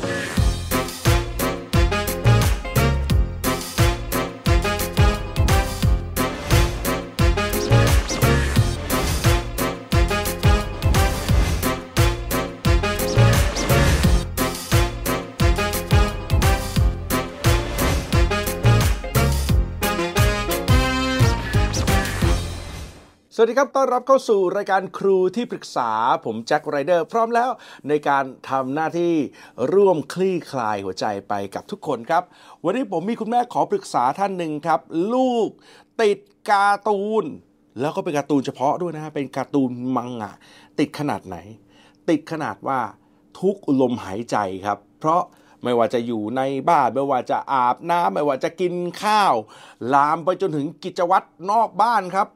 Thanks. สวัสดีครับ ต้อนรับเข้าสู่รายการครูที่ปรึกษา ผมแจ็คไรเดอร์พร้อมแล้ว ในการทำหน้าที่ร่วมคลี่คลายหัวใจไปกับทุกคนครับ วันนี้ผมมีคุณแม่ขอปรึกษาท่านหนึ่งครับ ลูกติดการ์ตูน แล้วก็เป็นการ์ตูนเฉพาะด้วยนะฮะ เป็นการ์ตูนมังงะ ติดขนาดไหน ติดขนาดว่าทุกลมหายใจครับ เพราะไม่ว่าจะอยู่ในบ้านไม่ว่าจะอาบน้ำไม่ว่าจะกินข้าว ลามไปจนถึงกิจวัตรนอกบ้านครับ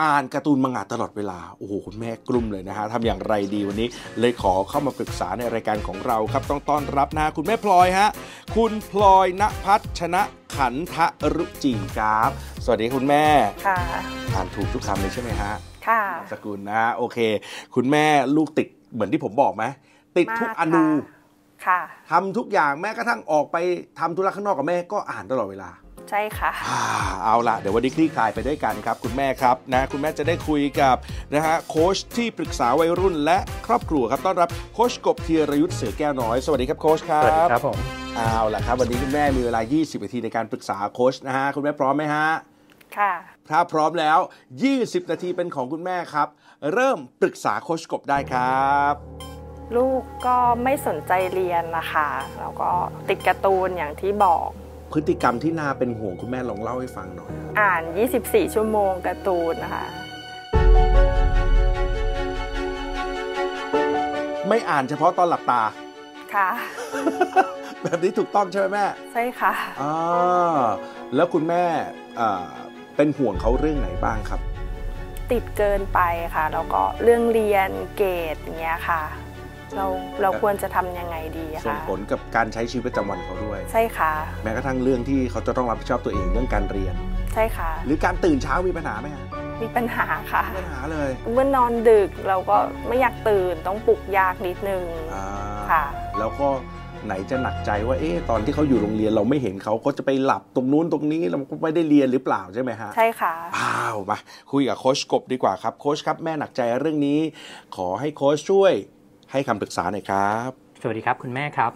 อ่านการ์ตูนมังงะตลอดเวลา โอ้โหคุณแม่กลุ้มเลยนะฮะทำอย่างไรดีวันนี้ เลยขอเข้ามาปรึกษาในรายการของเราครับ ต้องต้อนรับนะฮะคุณแม่พลอยฮะ คุณพลอยณพัชนะขันทรุจีครับ สวัสดีคุณแม่ ค่ะอ่านถูกทุกคำเลยใช่ไหมฮะ ค่ะ สกุลนะฮะโอเค คุณแม่ลูกติดเหมือนที่ผมบอกไหมติดทุกอนูค่ะทำทุกอย่างแม้กระทั่งออกไปทำธุระข้างนอกกับแม่ก็อ่านตลอดเวลา ใช่ค่ะอ่าเอาละเดี๋ยววันนี้คลี่คลายไปด้วยกันครับ คุณแม่ครับนะคุณแม่จะได้คุยกับนะฮะโค้ชที่ปรึกษาวัยรุ่นและครอบครัวครับต้อนรับโค้ชกบธีรยุทธ์เสือแก้วน้อย สวัสดีครับโค้ชครับสวัสดีครับผมเอาละครับ วันนี้คุณแม่มีเวลา 20 นาทีในการปรึกษาโค้ชนะฮะคุณแม่พร้อมไหมฮะค่ะถ้าพร้อมแล้ว 20 นาทีเป็นของคุณแม่ครับ เริ่มปรึกษาโค้ชกบได้ครับ ลูกก็ไม่สนใจเรียนนะคะแล้วก็ติดการ์ตูนอย่างที่บอก พฤติกรรมที่น่าเป็นห่วงคุณแม่ลองเล่าให้ฟังหน่อย อ่าน 24 ชั่วโมงการ์ตูนนะคะ ไม่อ่านเฉพาะตอนหลับตา ค่ะ แบบนี้ถูกต้องใช่ไหมแม่ ใช่ค่ะอ่าแล้วคุณแม่อ่าเป็นห่วงเขาเรื่องไหนบ้างครับ ติดเกินไปค่ะ แล้วก็เรื่องเรียนเกรดอย่างเงี้ยค่ะ เราเราควรจะทำยังไงดีอะส่งคะผลกับการใช้ชีวิตประจำวันเขาด้วย ใช่ค่ะ แม้กระทั่งเรื่องที่เขาจะต้องรับผิดชอบตัวเองเรื่องการเรียน ใช่ค่ะ หรือการตื่นเช้ามีปัญหาไหมฮะมีปัญหาค่ะมีปัญหาเลย เมื่อนอนดึกเราก็ไม่อยากตื่นต้องปลุกยากนิดนึงอ่าค่ะ แล้วก็ไหนจะหนักใจว่าเอ๊ะตอนที่เขาอยู่โรงเรียนเราไม่เห็นเขาก็จะไปหลับตรงนู้นตรงนี้เราก็ไม่ได้เรียนหรือเปล่าใช่ไหมฮะใช่ค่ะอ้าวมาคุยกับโค้ชกบดีกว่าครับโค้ชครับแม่หนักใจเรื่องนี้ ขอให้โค้ชช่วย ให้คำปรึกษาหน่อยครับ สวัสดีครับ คุณแม่ครับ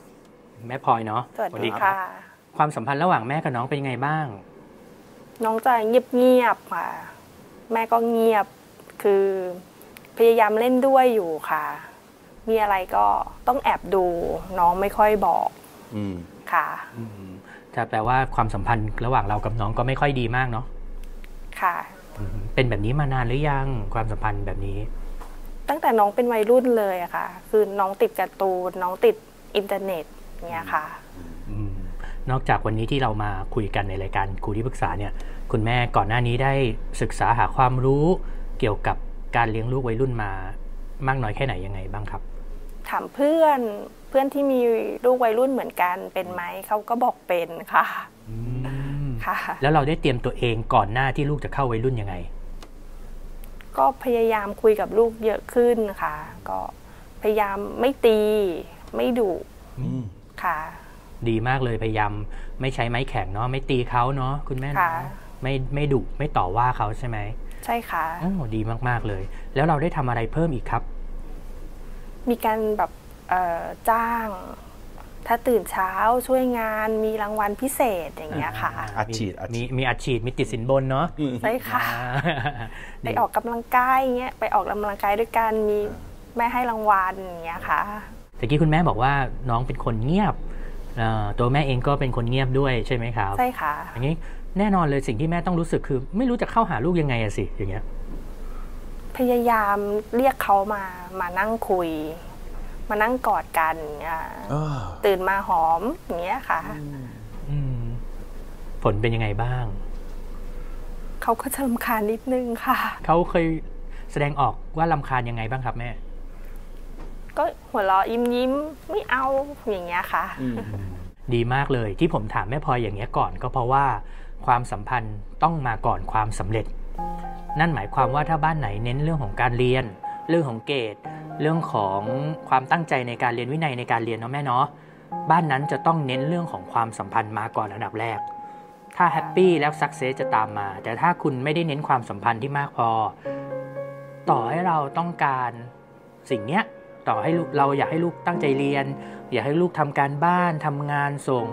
แม่พลอยเนาะสวัสดีรัค่ะบความสัมพันธ์ระหว่างแม่กับน้องเป็นยังไงบ้าง น้องจะเงียบเงียบๆค่ะ แม่ก็เงียบคือพยายามเล่นด้วยอยู่ค่ะ มีอะไรก็ต้องแอบดูน้องไม่ค่อยบอกอืมค่ะอืมจะแปลว่าความสัมพันธ์ระหว่างเรากับน้องก็ไม่ค่อยดีมากเนาะค่ะอืมเป็นแบบนี้มานานหรือยังความสัมพันธ์แบบนี้ ตั้งแต่น้องเป็นวัยรุ่นเลยอะค่ะ คือน้องติดการ์ตูนน้องติดอินเทอร์เน็ตเงี้ยค่ะอืมนอกจากวันนี้ที่เรามาคุยกันในรายการครูที่ปรึกษาเนี่ย คุณแม่ก่อนหน้านี้ได้ศึกษาหาความรู้เกี่ยวกับการเลี้ยงลูกวัยรุ่นมามากน้อยแค่ไหนยังไงบ้างครับ ถามเพื่อนเพื่อนที่มีลูกวัยรุ่นเหมือนกันเป็นไหมเขาก็บอกเป็นค่ะอืมค่ะ แล้วเราได้เตรียมตัวเองก่อนหน้าที่ลูกจะเข้าวัยรุ่นยังไง ก็พยายามคุยกับลูกเยอะขึ้นค่ะ ก็พยายามไม่ตี ไม่ดุอืมค่ะ ดีมากเลยพยายามไม่ใช้ไม้แข็งเนาะไม่ตีเขาเนาะคุณแม่เนอะค่ะไม่ไม่ดุไม่ต่อว่าเขาใช่ไหมใช่ค่ะโอ้ดีมากๆเลย แล้วเราได้ทำอะไรเพิ่มอีกครับ มีการแบบเอ่อจ้าง ถ้าตื่นเช้าช่วยงานมีรางวัลพิเศษอย่างเงี้ยค่ะอัดฉีดอัดฉีดมีมีอัดฉีดมีติดสินบนเนาะใช่ค่ะอ่าไปออกกำลังกายเงี้ยไปออกกำลังกายด้วยกันมีแม่ให้รางวัลอย่างเงี้ยค่ะตะกี้คุณแม่บอกว่าน้องเป็นคนเงียบเอ่อตัวแม่เองก็เป็นคนเงียบด้วยใช่ไหมครับใช่ค่ะอย่างนี้แน่นอนเลยสิ่งที่แม่ต้องรู้สึกคือ ไม่รู้จะเข้าหาลูกยังไงอะสิอย่างเงี้ยพยายามเรียกเขามามานั่งคุย มานั่งกอดกันอย่างเงี้ยเออตื่นมาหอมอย่างเงี้ยค่ะอืมผลเป็นยังไงบ้าง เขาก็จะรำคาญนิดนึงค่ะ เขาเคยแสดงออกว่าลำคาญยังไงบ้างครับแม่ ก็หัวเราะยิ้มยิ้มๆไม่เอาอย่างเงี้ยค่ะอืมดีมากเลยที่ผมถามแม่พลอยอย่างเงี้ยก่อน ก็เพราะว่าความสัมพันธ์ต้องมาก่อนความสำเร็จ นั่นหมายความว่าถ้าบ้านไหนเน้นเรื่องของการเรียน เรื่องของเกรด เรื่องของความตั้งใจในการเรียนวินัยในการเรียนเนาะแม่เนาะบ้านนั้นจะต้องเน้นเรื่องของความสัมพันธ์มาก่อนอันดับแรก ถ้าแฮปปี้แล้วสักเซสจะตามมา แต่ถ้าคุณไม่ได้เน้นความสัมพันธ์ที่มากพอ ต่อให้เราต้องการสิ่งเนี้ยต่อให้ลูกเราอยากให้ลูกตั้งใจเรียน อยากให้ลูกทำการบ้านทำงานส่ง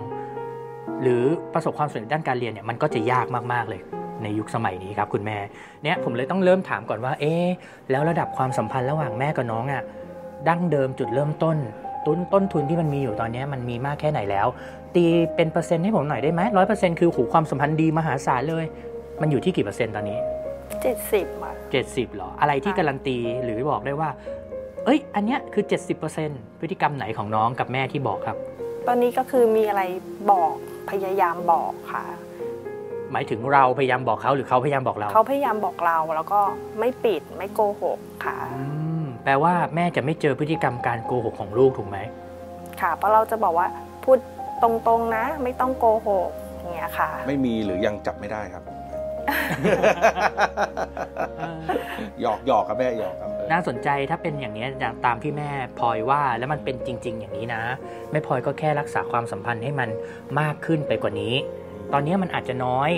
หรือประสบความสำเร็จด้านการเรียนเนี่ยมันก็จะยากมากๆเลย ในยุคสมัยนี้ครับคุณแม่เนี่ยผมเลยต้องเริ่มถามก่อนว่า เอ๊ะแล้วระดับความสัมพันธ์ระหว่างแม่กับน้องอะ่ะดั้งเดิมจุดเริ่มต้นต้นต้นทุนที่มันมีอยู่ตอนนี้มันมีมากแค่ไหนแล้ว ตีเป็นเปอร์เซ็นต์ให้ผมหน่อยได้ไหมร้อยเปอร์เซ็นต์คือหูความสัมพันธ์ดีมหาศาลเลย มันอยู่ที่กี่เปอร์เซ็นต์ตอนนี้เจ็ดสิบอะ70หรอ อะไรที่การันตีหรือบอกได้ว่า เอ้ย อันเนี้ยคือ70%พฤติกรรมไหนของน้องกับแม่ที่บอกครับ ตอนนี้ก็คือมีอะไรบอกพยายามบอกค่ะ หมายถึงเราพยายามบอกเขาหรือเขาพยายามบอกเรา เขาพยายามบอกเราแล้วก็ไม่ปิดไม่โกหกค่ะอืมแปลว่าแม่จะไม่เจอพฤติกรรมการโกหกของลูกถูกไหมค่ะเพราะเราจะบอกว่าพูดตรงๆนะ ไม่ต้องโกหกอย่างเงี้ยค่ะ ไม่มีหรือยังจับไม่ได้ครับ หยอกหยอกครับแม่หยอกครับเออน่าสนใจถ้าเป็นอย่างนี้ยอย่างตามที่แม่พลอยว่าแล้วมันเป็นจริง ๆ อย่างนี้นะแม่พลอยก็แค่รักษาความสัมพันธ์ให้มันมากขึ้นไปกว่านี้ ตอนนี้มันอาจจะน้อย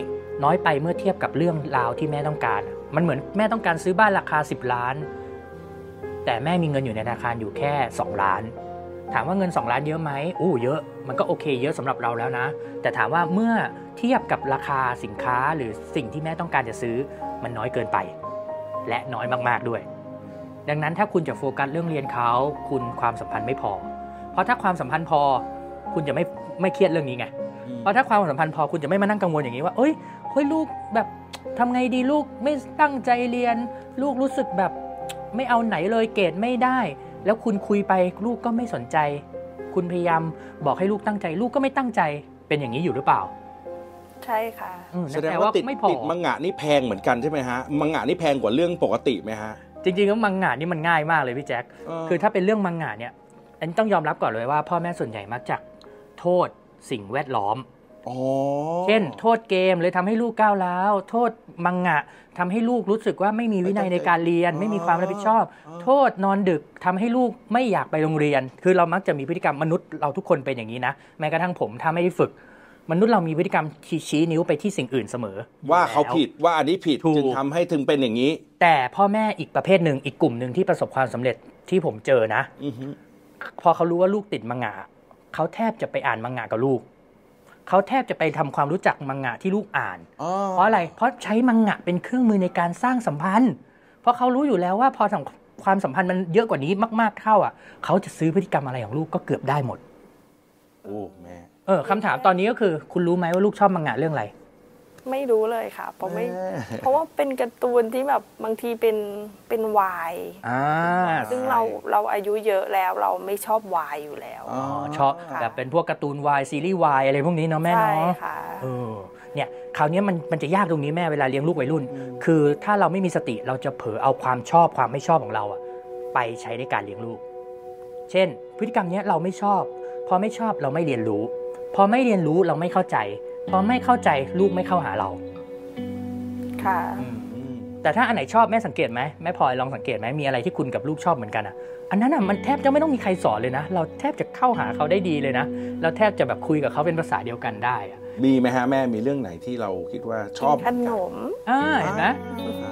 น้อยไปเมื่อเทียบกับเรื่องราวที่แม่ต้องการ มันเหมือนแม่ต้องการซื้อบ้านราคา 10 ล้าน แต่แม่มีเงินอยู่ในธนาคารอยู่แค่ 2 ล้าน ถามว่าเงิน 2 ล้านเยอะไหมอู้เยอะ มันก็โอเคเยอะสำหรับเราแล้วนะ แต่ถามว่าเมื่อเทียบกับราคาสินค้าหรือสิ่งที่แม่ต้องการจะซื้อ มันน้อยเกินไป และน้อยมากๆด้วย ดังนั้นถ้าคุณจะโฟกัสเรื่องเรียนเขา คุณความสัมพันธ์ไม่พอ เพราะถ้าความสัมพันธ์พอ คุณจะไม่ไม่เครียดเรื่องนี้ไง เพราะถ้าความสัมพันธ์พอคุณจะไม่มานั่งกังวลอย่างนี้ว่าเอ้ยเฮ้ยลูกแบบทำไงดีลูกไม่ตั้งใจเรียน ลูกรู้สึกแบบไม่เอาไหนเลยเกรดไม่ได้ แล้วคุณคุยไปลูกก็ไม่สนใจ คุณพยายามบอกให้ลูกตั้งใจ ลูกก็ไม่ตั้งใจเป็นอย่างนี้อยู่หรือเปล่า ใช่ค่ะอืมแสดงปลว่าติดไม่พอติดมังงะนี่แพงเหมือนกันใช่ไหมฮะมังงะนี่แพงกว่าเรื่องปกติไหมฮะจริงๆแล้วมังงะนี่มันง่ายมากเลยพี่แจ๊คเออคือถ้าเป็นเรื่องมังงะเนี่ยอันนี้ต้องยอมรับก่อนเลยว่า พ่อแม่ส่วนใหญ่มักจะโทษ สิ่งแวดล้อมอ๋อเช่น โทษเกมเลยทำให้ลูกก้าวร้าวโทษมังงะทำให้ลูกรู้สึกว่าไม่มีวินัยในการเรียน ไม่มีความรับผิดชอบ โทษนอนดึกทำให้ลูกไม่อยากไปโรงเรียน คือเรามักจะมีพฤติกรรมมนุษย์เราทุกคนเป็นอย่างนี้นะแม้กระทั่งผมถ้าไม่ได้ฝึก มนุษย์เรามีพฤติกรรมชี้นิ้วไปที่สิ่งอื่นเสมอ ว่าเขาอยู่แล้วผิดว่าอันนี้ผิดถูกจึงทำให้ถึงเป็นอย่างนี้ แต่พ่อแม่อีกประเภทหนึ่งอีกกลุ่มหนึ่งที่ประสบความสำเร็จที่ผมเจอนะอือฮึพอเขารู้ว่าลูกติดมังงะ เขาแทบจะไปอ่านมังงะกับลูก เขาแทบจะไปทำความรู้จักมังงะที่ลูกอ่านอ๋อเพราะอะไร เพราะใช้มังงะเป็นเครื่องมือในการสร้างสัมพันธ์ เพราะเขารู้อยู่แล้วว่าพอสัมความสัมพันธ์มันเยอะกว่านี้มาก ๆเข้าอะ เขาจะซื้อพฤติกรรมอะไรของลูกก็เกือบได้หมด โอ้แม่เออคำถามตอนนี้ก็คือ คุณรู้ไหมว่าลูกชอบมังงะเรื่องอะไร ไม่รู้เลยค่ะ เพราะไม่แม่ เพราะว่าเป็นการ์ตูนที่แบบบางทีเป็นเป็นวายอ่าซึ่งเราเราอายุเยอะแล้วเราไม่ชอบวายอยู่แล้วอ๋ออ๋อชอบค่ะแบบเป็นพวกการ์ตูนวายซีรีส์วายอะไรพวกนี้เนาะแม่ใช่เนาะค่ะเออเนี่ยคราวนี้มันมันจะยากตรงนี้แม่เวลาเลี้ยงลูกวัยรุ่น คือถ้าเราไม่มีสติเราจะเผลอเอาความชอบความไม่ชอบของเราอะไปใช้ในการเลี้ยงลูก เช่น พฤติกรรมเนี้ยเราไม่ชอบ พอไม่ชอบเราไม่เรียนรู้ พอไม่เรียนรู้เราไม่เข้าใจ พอไม่เข้าใจลูกไม่เข้าหาเรา ค่ะอืมอืมแต่ถ้าอันไหนชอบแม่สังเกตไหมแม่พลอยลองสังเกตไหมมีอะไรที่คุณกับลูกชอบเหมือนกันอะอันนั้นอะมันแทบจะไม่ต้องมีใครสอนเลยนะ เราแทบจะเข้าหาเขาได้ดีเลยนะเราแทบจะแบบคุยกับเขาเป็นภาษาเดียวกันได้อะมีไหมฮะแม่มีเรื่องไหนที่เราคิดว่าชอบขนมอ่าเห็นไหม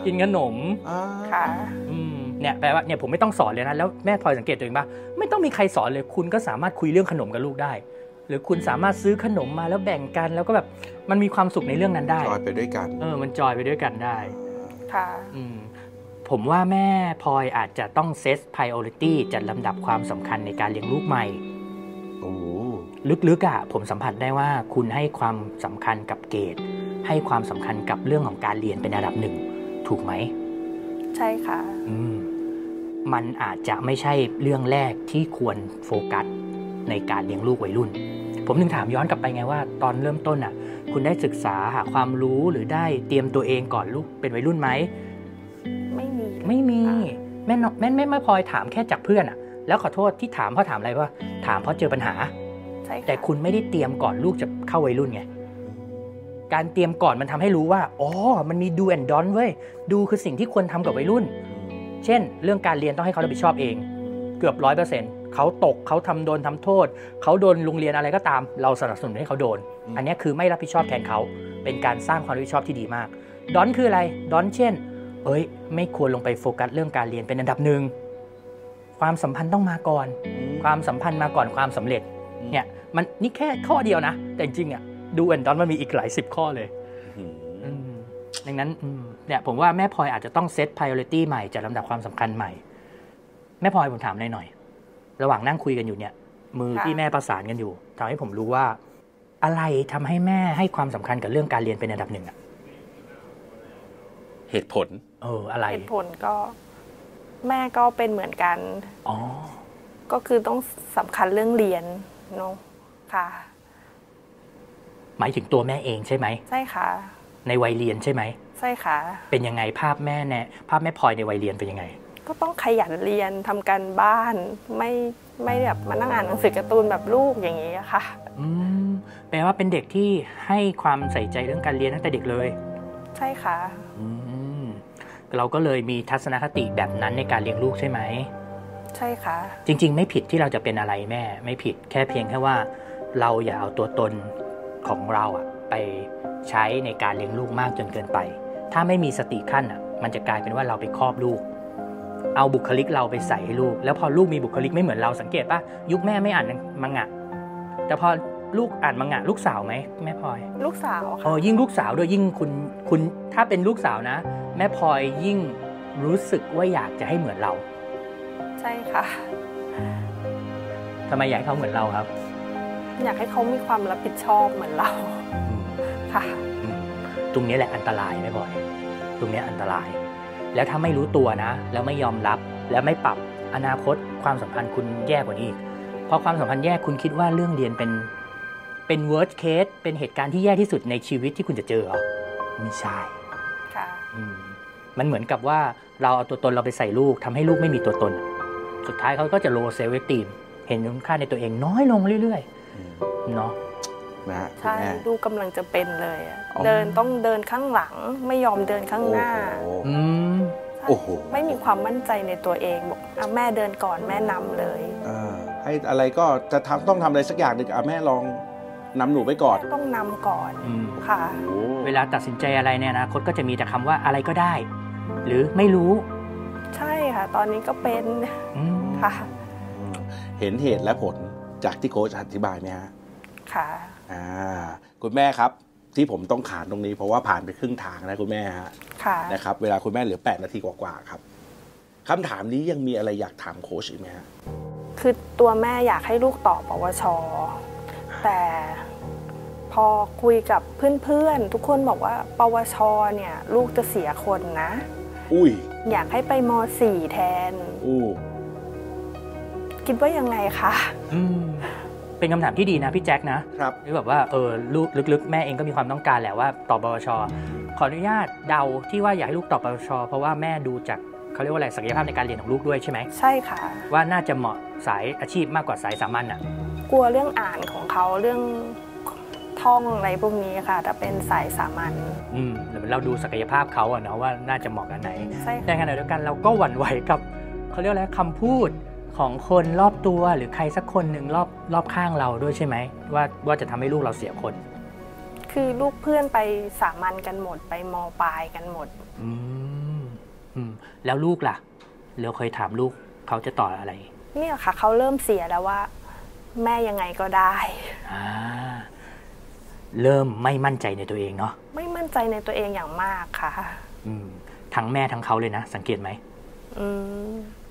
กินขนมอ่าค่ะอืมเนี่ยแปลว่าเนี่ยผมไม่ต้องสอนเลยนะแล้วแม่พลอยสังเกตตัวเองป่ะไม่ต้องมีใครสอนเลยคุณก็สามารถคุยเรื่องขนมกับลูกได้ หรือคุณสามารถซื้อขนมมาแล้วแบ่งกัน แล้วก็แบบมันมีความสุขในเรื่องนั้นได้จอยไปด้วยกันเออมันจอยไปด้วยกันได้ค่ะอืมผมว่าแม่พลอยอาจจะต้องเซต priority จัดลำดับความสำคัญในการเลี้ยงลูกใหม่โอ้ลึกๆอะผมสัมผัสได้ว่าคุณให้ความสำคัญกับเกรดให้ความสำคัญกับเรื่องของการเรียนเป็นอันดับหนึ่ง ถูกไหม ใช่ค่ะ อืม มันอาจจะไม่ใช่เรื่องแรกที่ควรโฟกัสในการเลี้ยงลูกวัยรุ่น ผมถึงถามย้อนกลับไปไงว่าตอนเริ่มต้นอะ คุณได้ศึกษาหาความรู้หรือได้เตรียมตัวเองก่อนลูกเป็นวัยรุ่นไหมไม่มีเลยไม่มีค่ะแม่นแม่แม่ไม่พลอยถามแค่จากเพื่อนอะ แล้วขอโทษที่ถามเพราะถามอะไรว่าถามเพราะเจอปัญหาใช่ะแต่คุณไม่ได้เตรียมก่อนลูกจะเข้าวัยรุ่นไงการเตรียมก่อนมันทำให้รู้ว่าอ๋อมันมีดูแอนดอนเว้ยดูคือสิ่งที่ควรทำกับวัยรุ่น เช่น เรื่องการเรียนต้องให้เขารับผิดชอบเอง เกือบร้อยเปอร์เซ็นต์ เขาตกเขาทำโดนทำโทษ เขาโดนโรงเรียนอะไรก็ตาม เราสนับสนุนให้เขาโดนอืมอันเนี้ยคือไม่รับผิดชอบแทนเขา เป็นการสร้างความรับผิดชอบที่ดีมาก ดอนคืออะไร ดอนเช่น เอ้ย ไม่ควรลงไปโฟกัสเรื่องการเรียนเป็นอันดับหนึ่ง ความสัมพันธ์ต้องมาก่อน ความสัมพันธ์มาก่อนความสำเร็จ เนี่ย มันนี่แค่ข้อเดียวนะ แต่จริงๆอะ ดูแอนดอนมันมีอีกหลายสิบข้อเลยอืมอืมดังนั้นอืมเนี่ยผมว่าแม่พลอยอาจจะต้องเซต priority ใหม่จัดลำดับความสำคัญใหม่ แม่พลอยผมถามหน่อยหน่อย ระหว่างนั่งคุยกันอยู่เนี่ย มือค่ะที่แม่ประสานกันอยู่ทำให้ผมรู้ว่า อะไรทำให้แม่ให้ความสำคัญกับเรื่องการเรียนเป็นอันดับหนึ่งอะเหตุผล เออ อะไรเหตุผลก็ แม่ก็เป็นเหมือนกันอ๋อก็คือต้องสำคัญเรื่องเรียนเนาะค่ะ หมายถึงตัวแม่เองใช่ไหมใช่ค่ะ ในวัยเรียนใช่ไหมใช่ค่ะ เป็นยังไงภาพแม่แน่ภาพแม่พลอยในวัยเรียนเป็นยังไง ก็ต้องขยันเรียนทำการบ้านไม่ไม่แบบมานั่งอ่านหนังสือการ์ตูนแบบลูกอย่างนี้อะค่ะอืมแปลว่าเป็นเด็กที่ให้ความใส่ใจเรื่องการเรียนตั้งแต่เด็กเลย ใช่ค่ะอืมเราก็เลยมีทัศนคติแบบนั้นในการเลี้ยงลูกใช่ไหมใช่ค่ะ จริง ๆ ไม่ผิดที่เราจะเป็นอะไรแม่ ไม่ผิดแค่เพียงแค่ว่า เราอย่าเอาตัวตนของเราอะไปใช้ในการเลี้ยงลูกมากจนเกินไป ถ้าไม่มีสติขั้นอะมันจะกลายเป็นว่าเราไปครอบลูก เอาบุคลิกเราไปใส่ให้ลูก แล้วพอลูกมีบุคลิกไม่เหมือนเราสังเกตปะยุคแม่ไม่อ่านมังงะ แต่พอลูกอ่านมังงะลูกสาวไหมแม่พลอย ลูกสาวเอค่ะอยิ่งลูกสาวด้วยยิ่งคุณคุณถ้าเป็นลูกสาวนะ แม่พลอยยิ่งรู้สึกว่าอยากจะให้เหมือนเรา ใช่ค่ะทำไมอยากให้เขาเหมือนเราครับ อยากให้เขามีความรับผิดชอบเหมือนเราค่ะอืมตรงนี้แหละอันตรายแม่พลอย ตรงเนี้ยอันตราย แล้วถ้าไม่รู้ตัวนะ แล้วไม่ยอมรับ แล้วไม่ปรับอนาคตความสัมพันธ์คุณแย่กว่านี้อีกพอความสัมพันธ์แย่คุณคิดว่าเรื่องเรียนเป็นเป็น worst case เป็นเหตุการณ์ที่แย่ที่สุดในชีวิตที่คุณจะเจอเหรอไม่ใช่ค่ะอืมมันเหมือนกับว่าเราเอาตัวตนเราไปใส่ลูกทำให้ลูกไม่มีตัวตน สุดท้ายเขาก็จะโลเซลล์ตีมเห็นคุณค่าในตัวเองน้อยลงเรื่อยอืมๆเนาะนะฮะคุณใช่แม่ลูกกำลังจะเป็นเลยอะอ๋อเดินต้องเดินข้างหลัง ไม่ยอมเดินข้างหน้าโอ้โหอืมใช่ โอ้โหไม่มีความมั่นใจในตัวเองบอกอะแม่เดินก่อนแม่นำเลย อ่าให้อะไรก็จะทำต้องทำอะไรสักอย่างหนึ่งอะแม่ลองนำหนูไปก่อนแม่ต้องนำก่อนอืมค่ะ โอ้เวลาตัดสินใจอะไรเนี่ยอนะคตก็จะมีแต่คำว่าอะไรก็ได้ หรือไม่รู้ใช่ค่ะ ตอนนี้ก็เป็นอืมค่ะอืมเห็นเหตุและผลจากที่โค้ชอธิบายไหมฮะ ค่ะ อ่าคุณแม่ครับ ที่ผมต้องขานตรงนี้เพราะว่าผ่านไปครึ่งทางนะคุณแม่ฮะค่ะนะครับเวลาคุณแม่เหลือ 8 นาทีกว่าๆครับคำถามนี้ยังมีอะไรอยากถามโค้ชอีกไหมฮะคือตัวแม่อยากให้ลูกต่อปวช แต่พอคุยกับเพื่อนๆ ทุกคนบอกว่าปวชเนี่ยลูกจะเสียคนนะ อุ้ยอยากให้ไปม .4 แทนอู้คิดว่ายังไงคะอืม เป็นคำถามที่ดีนะพี่แจ็คนะครับที่แบบว่าเออลูกลึกๆ แม่เองก็มีความต้องการแหละว่าต่อปวช ขออนุญาตเดาที่ว่าอยากให้ลูกต่อปวช เพราะว่าแม่ดูจากเขาเรียกว่าอะไรศักยภาพในการเรียนของลูกด้วยใช่ไหมใช่ค่ะ ว่าน่าจะเหมาะสายอาชีพมากกว่าสายสามัญอะ กลัวเรื่องอ่านของเขาเรื่องท่องอะไรพวกนี้ค่ะถ้าเป็นสายสามัญอืมหรือเราดูศักยภาพเขาอะเนาะว่าน่าจะเหมาะกับไหนใช่ในขณะเดียวกันเราก็หวั่นไหวกับเขาเรียกอะไรคำพูด ของคนรอบตัวหรือใครสักคนหนึ่งรอบรอบข้างเราด้วยใช่ไหมว่าว่าจะทำให้ลูกเราเสียคน คือลูกเพื่อนไปสามัญกันหมดไปมปลายกันหมด อืมอืมแล้วลูกล่ะเราเคยถามลูกเขาจะต่ออะไร เนี่ยค่ะ เขาเริ่มเสียแล้วว่า แม่ยังไงก็ได้อ่าเริ่มไม่มั่นใจในตัวเองเนาะไม่มั่นใจในตัวเองอย่างมากค่ะ อืมทั้งแม่ทั้งเขาเลยนะ สังเกตไหมอืม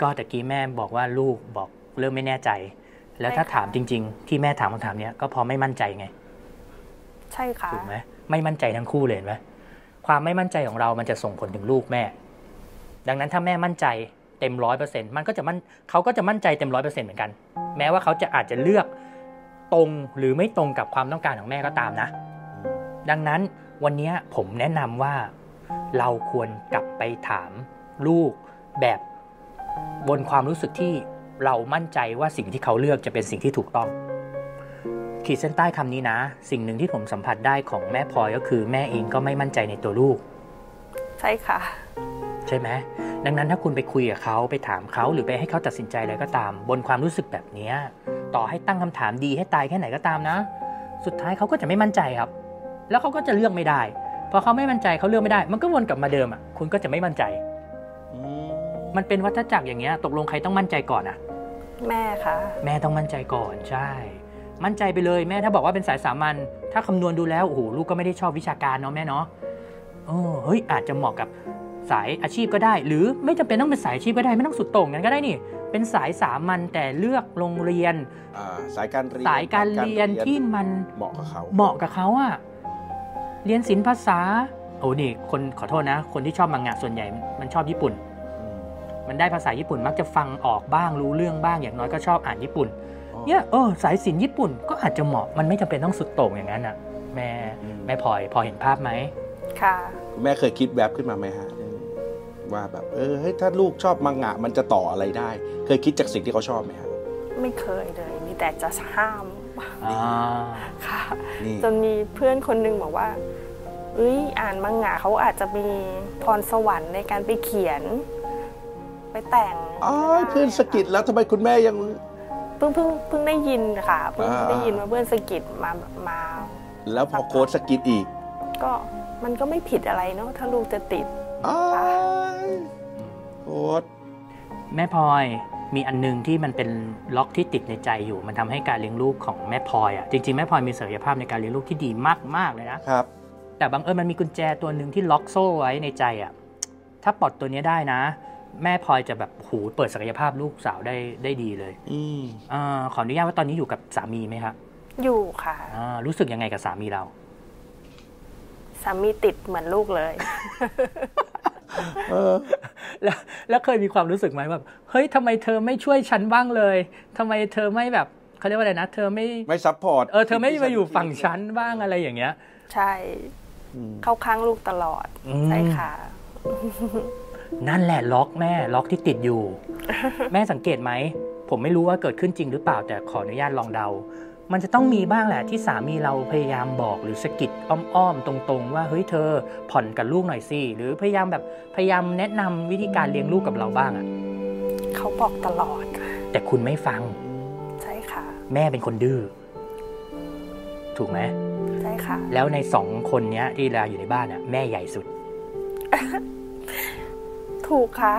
ก็ตะกี้แม่บอกว่าลูกบอกเริ่มไม่แน่ใจ แล้วถ้าใช่ค่ะถามจริง ๆ ที่แม่ถามคำถามเนี้ยก็เพอไม่มั่นใจไง ใช่ค่ะถูกไหมไม่มั่นใจทั้งคู่เลยเห็นไหมความไม่มั่นใจของเรามันจะส่งผลถึงลูกแม่ ดังนั้นถ้าแม่มั่นใจเต็มร้อยเปอร์เซ็นต์มันก็จะมั่นเขาก็จะมั่นใจเต็มร้อยเปอร์เซ็นต์เหมือนกัน แม้ว่าเขาจะอาจจะเลือกตรงหรือไม่ตรงกับความต้องการของแม่ก็ตามนะ ดังนั้นวันนี้ผมแนะนำว่าเราควรกลับไปถามลูก แบบบนความรู้สึกที่เรามั่นใจว่าสิ่งที่เขาเลือกจะเป็นสิ่งที่ถูกต้อง ขีดเส้นใต้คำนี้นะ สิ่งหนึ่งที่ผมสัมผัสได้ของแม่พลอยก็คือแม่เองก็ไม่มั่นใจในตัวลูก ใช่ค่ะ ใช่ไหมดังนั้นถ้าคุณไปคุยกับเขาไปถามเขาหรือไปให้เขาตัดสินใจอะไรก็ตาม บนความรู้สึกแบบเนี้ยต่อให้ตั้งคำถามดีให้ตายแค่ไหนก็ตามนะ สุดท้ายเขาก็จะไม่มั่นใจครับ แล้วเขาก็จะเลือกไม่ได้พอเขาไม่มั่นใจเขาเลือกไม่ได้ มันก็วนกลับมาเดิมอะคุณก็จะไม่มั่นใจอื มมันเป็นวัฏจักรอย่างเงี้ย ตกลงใครต้องมั่นใจก่อนอะแม่ค่ะ แม่ต้องมั่นใจก่อนใช่ มั่นใจไปเลยแม่ถ้าบอกว่าเป็นสายสามัญถ้าคำนวณดูแล้วโอ้โหลูกก็ไม่ได้ชอบวิชาการเนาะแม่เนาะเออเฮ้ยอาจจะเหมาะกับสายอาชีพก็ได้ หรือไม่จำเป็นต้องเป็นสายอาชีพก็ได้ไม่ต้องสุดโต่งกันก็ได้นี่ เป็นสายสามัญแต่เลือกโรงเรียน อ่าสายการเรียนสายการเรียนที่มันเหมาะกับเขาเหมาะกับเขาอะเรียนศิลปภาษาโอ้นี่คนขอโทษนะ คนที่ชอบมังงะส่วนใหญ่มันชอบญี่ปุ่นอื มมันได้ภาษาญี่ปุ่นมักจะฟังออกบ้างรู้เรื่องบ้าง อย่างน้อยก็ชอบอ่านญี่ปุ่นอ๋อเนี่ยเออสายศิลป์ญี่ปุ่นก็อาจจะเหมาะมันไม่จำเป็นต้องสุดโต่งอย่างนั้นอะ แม่อืมแม่พลอยพอเห็นภาพไหมค่ะคุณแม่เคยคิดแวบขึ้นมาไหมฮะอืมว่าแบบเออเฮ้ยถ้าลูกชอบมังงะมันจะต่ออะไรได้ เคยคิดจากสิ่งที่เขาชอบไหมฮะไม่เคยเลย มีแต่จะห้ามอ่าค่ะนี่จนมีเพื่อนคนหนึงบอกว่าเอ้ยอ่านมังงะเขาอาจจะมีพรสวรรค์ในการไปเขียน ไปแต่งอ๋อเพื่อนสะกิดแล้วทำไมคุณแม่ยังเพิ่งเพิ่งเพิ่งได้ยินค่ะเพิ่งอ่าได้ยินว่าเพื่อนสะกิดมามา แล้วพอโค้ดสะกิดอีก ก็มันก็ไม่ผิดอะไรเนาะถ้าลูกจะติดอ้ายโค้ดแม่พลอยมีอันหนึงที่มันเป็นล็อกที่ติดในใจอยู่ มันทำให้การเลี้ยงลูกของแม่พลอยอะจริงๆแม่พลอยมีศักยภาพในการเลี้ยงลูกที่ดีมากๆเลยนะครับแต่บังเอิญมันมีกุญแจตัวหนึ่งที่ล็อกโซ่ไว้ในใจอะถ้าปลดตัวเนี้ยได้นะ แม่พลอยจะแบบหูเปิดศักยภาพลูกสาวได้ได้ดีเลยอืมอาขออนุญาตว่าตอนนี้อยู่กับสามีไหมครับอยู่ค่ะอ่ารู้สึกยังไงกับสามีเรา สามีติดเหมือนลูกเลย เออ แล้วแล้วเคยมีความรู้สึกไหมแบบเฮ้ยทำไมเธอไม่ช่วยฉันบ้างเลยทำไมเธอไม่แบบเขาเรียกว่าอะไรนะ เธอไม่ไม่ support เออเธอไม่มาอยู่ฝั่งฉันบ้างอะไรอย่างเงี้ย ใช่ อืม เข้าข้างลูกตลอด อืม ใช่ค่ะ นั่นแหละล็อกแม่ล็อกที่ติดอยู่ แม่สังเกตไหม ผมไม่รู้ว่าเกิดขึ้นจริงหรือเปล่าแต่ขออนุญาตลองเดา มันจะต้องมีบ้างแหละที่สามีเราพยายามบอกหรือสะกิดอ้อมๆ ตรงๆ ว่าเฮ้ยเธอผ่อนกับลูกหน่อยสิหรือพยายามแบบพยายามแนะนำวิธีการเลี้ยงลูกกับเราบ้างอะเขาบอกตลอด แต่คุณไม่ฟัง ใช่ค่ะ แม่เป็นคนดื้อถูกไหมใช่ค่ะ แล้วในสองคนเนี้ยที่เราอยู่ในบ้านน่ะแม่ใหญ่สุด ถูกค่ะ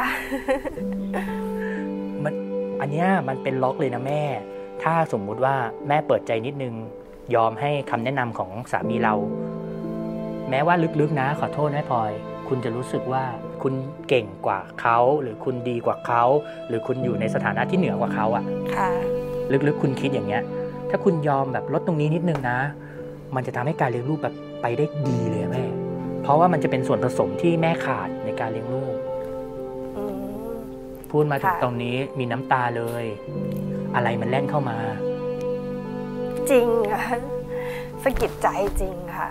มันอันเนี้ยมันเป็นล็อกเลยนะแม่ ถ้าสมมุติว่าแม่เปิดใจนิดนึง ยอมให้คำแนะนำของสามีเรา แม้ว่าลึกๆนะ ขอโทษแม่พลอย คุณจะรู้สึกว่าคุณเก่งกว่าเขาหรือคุณดีกว่าเขาหรือคุณอยู่ในสถานะที่เหนือกว่าเขาอะค่ะ ลึกๆคุณคิดอย่างเงี้ย ถ้าคุณยอมแบบลดตรงนี้นิดนึงนะ มันจะทำให้การเลี้ยงลูกแบบไปได้ดีเลยอะแม่เพราะว่ามันจะเป็นส่วนผสมที่แม่ขาดในการเลี้ยงลูกอืม พูดมาถึงค่ะตรงนี้มีน้ำตาเลย อะไรมันแล่นเข้ามา จริงค่ะสะกิดใจจริงค่ะ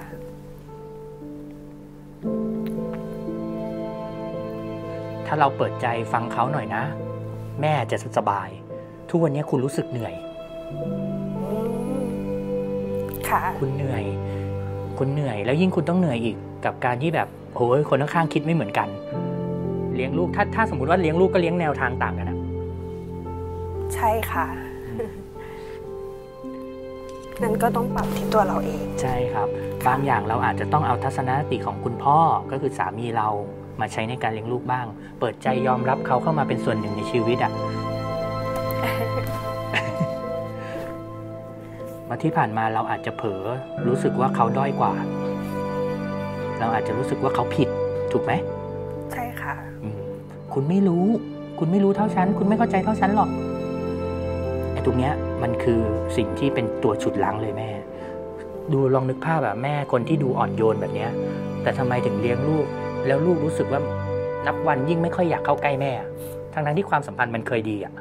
ถ้าเราเปิดใจฟังเขาหน่อยนะ แม่จะสบาย ทุกวันนี้คุณรู้สึกเหนื่อยอืมค่ะคุณเหนื่อย คุณเหนื่อย แล้วยิ่งคุณต้องเหนื่อยอีกกับการที่แบบโอ้ยคนข้างๆคิดไม่เหมือนกัน เลี้ยงลูกถ้าถ้าสมมติว่าเลี้ยงลูกก็เลี้ยงแนวทางต่างกันอะใช่ค่ะนั่นก็ต้องปรับที่ตัวเราเอง ใช่ครับ บางอย่างเราอาจจะต้องเอาทัศนคติของคุณพ่อก็คือสามีเรามาใช้ในการเลี้ยงลูกบ้าง เปิดใจยอมรับเขาเข้ามาเป็นส่วนหนึ่งในชีวิตอะมาที่ผ่านมาเราอาจจะเผลอรู้สึกว่าเขาด้อยกว่า เราอาจจะรู้สึกว่าเขาผิดถูกไหมใช่ค่ะอืม คุณไม่รู้ คุณไม่รู้เท่าฉัน คุณไม่เข้าใจเท่าฉันหรอกไอ้ตรงเนี้ยมันคือสิ่งที่เป็นตัวฉุดลังเลยแม่ ดูลองนึกภาพแบบแม่คนที่ดูอ่อนโยนแบบเนี้ย แต่ทำไมถึงเลี้ยงลูก แล้วลูกรู้สึกว่านับวันยิ่งไม่ค่อยอยากเข้าใกล้แม่อะทั้งนั้นที่ความสัมพันธ์มันเคยดีอะ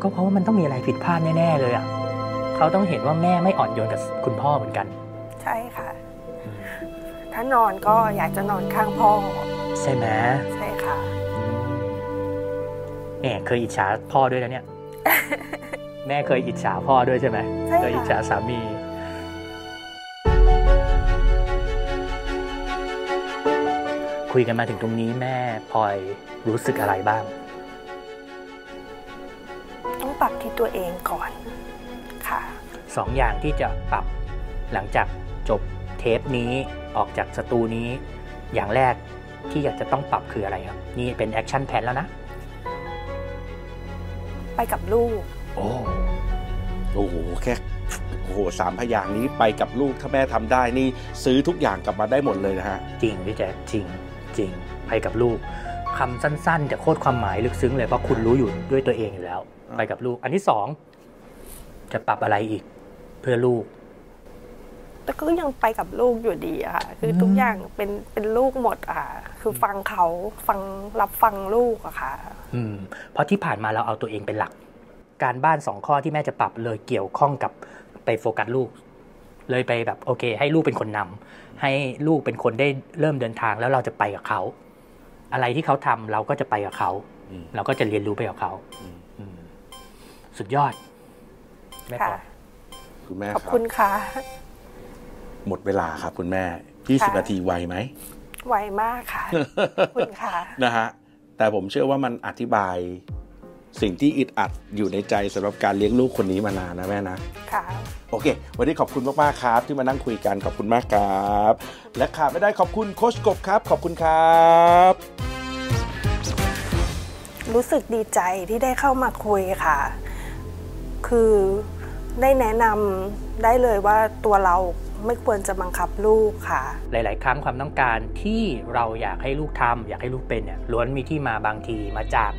ก็เพราะว่ามันต้องมีอะไรผิดพลาดแน่ๆเลยอะเขาต้องเห็นว่าแม่ไม่อ่อนโยนกับคุณพ่อเหมือนกัน ใช่ค่ะ ถ้านอนก็อยากจะนอนข้างพ่อ ใช่ไหมใช่ค่ะอืม เนี่ยเคยอิจฉาพ่อด้วยนะเนี่ย แม่เคยอิจฉาพ่อด้วยใช่ไหมใช่ค่ะเคยอิจฉาสามีคุณคุยกันมาถึงตรงนี้แม่พลอยรู้สึกอะไรบ้าง ต้องปรับที่ตัวเองก่อนค่ะสองอย่างที่จะปรับหลังจากจบเทปนี้ออกจากสตูนี้ อย่างแรกที่อยากจะต้องปรับคืออะไรครับ นี่เป็น action plan แล้วนะ ไปกับลูก โอ้โอ้โหแค่โอ้โหสามพยางค์นี้ไปกับลูกถ้าแม่ทำได้นี่ซื้อทุกอย่างกลับมาได้หมดเลยนะฮะ จริงพี่แจ๊คจริงจริงไปกับลูกคำสั้นๆแต่โคตรความหมายลึกซึ้งเลยเพราะคุณรู้อยู่ด้วยตัวเองอยู่แล้วอ่าไปกับลูก อันที่สองจะปรับอะไรอีกเพื่อลูกแต่ก็ยังไปกับลูกอยู่ดีอะค่ะ คือทุกอย่างเป็นเป็นลูกหมดอะค่ะ คือฟังเขาฟังรับฟังลูกอะค่ะอืมเพราะที่ผ่านมาเราเอาตัวเองเป็นหลัก การบ้านสองข้อที่แม่จะปรับเลยเกี่ยวข้องกับไปโฟกัสลูก เลยไปแบบโอเค ให้ลูกเป็นคนนำให้ลูกเป็นคนได้เริ่มเดินทางแล้วเราจะไปกับเขา อะไรที่เขาทำเราก็จะไปกับเขาอืมเราก็จะเรียนรู้ไปกับเขาอืมอืมสุดยอดแม่พค่ะอคุณแม่ขอบครับคุณค่ะ หมดเวลาครับคุณแม่ 20ค่ะนาทีไวไหม ไวมากค่ะขอบคุณค่ะนะฮะแต่ผมเชื่อว่ามันอธิบายสิ่งที่อึดอัดอยู่ในใจสำหรับการเลี้ยงลูกคนนี้มานานนะแม่นะ ค่ะ โอเค วันนี้ขอบคุณมากๆครับ ที่มานั่งคุยกันขอบคุณมากครับ และขาดไม่ได้ขอบคุณโคชกบครับ ขอบคุณครับ รู้สึกดีใจที่ได้เข้ามาคุยค่ะ คือได้แนะนำได้เลยว่าตัวเรา ไม่ควรจะบังคับลูกค่ะ หลาย ๆ ครั้งความต้องการที่เราอยากให้ลูกทำอยากให้ลูกเป็นเนี่ยล้วนมีที่มาบางทีมาจาก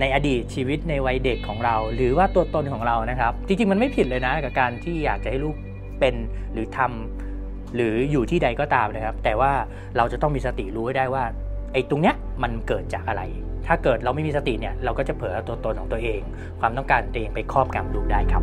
ในอดีตชีวิตในวัยเด็กของเรา หรือว่าตัวตนของเรานะครับ จริง ๆ มันไม่ผิดเลยนะกับการที่อยากจะให้ลูกเป็นหรือทำหรืออยู่ที่ใดก็ตามนะครับ แต่ว่าเราจะต้องมีสติรู้ให้ได้ว่าไอ้ตรงเนี้ยมันเกิดจากอะไร ถ้าเกิดเราไม่มีสติเนี่ยเราก็จะเผลอเอตัวตนของตัวเอง ความต้องการตัวเองไปครอบงำลูกได้ครับ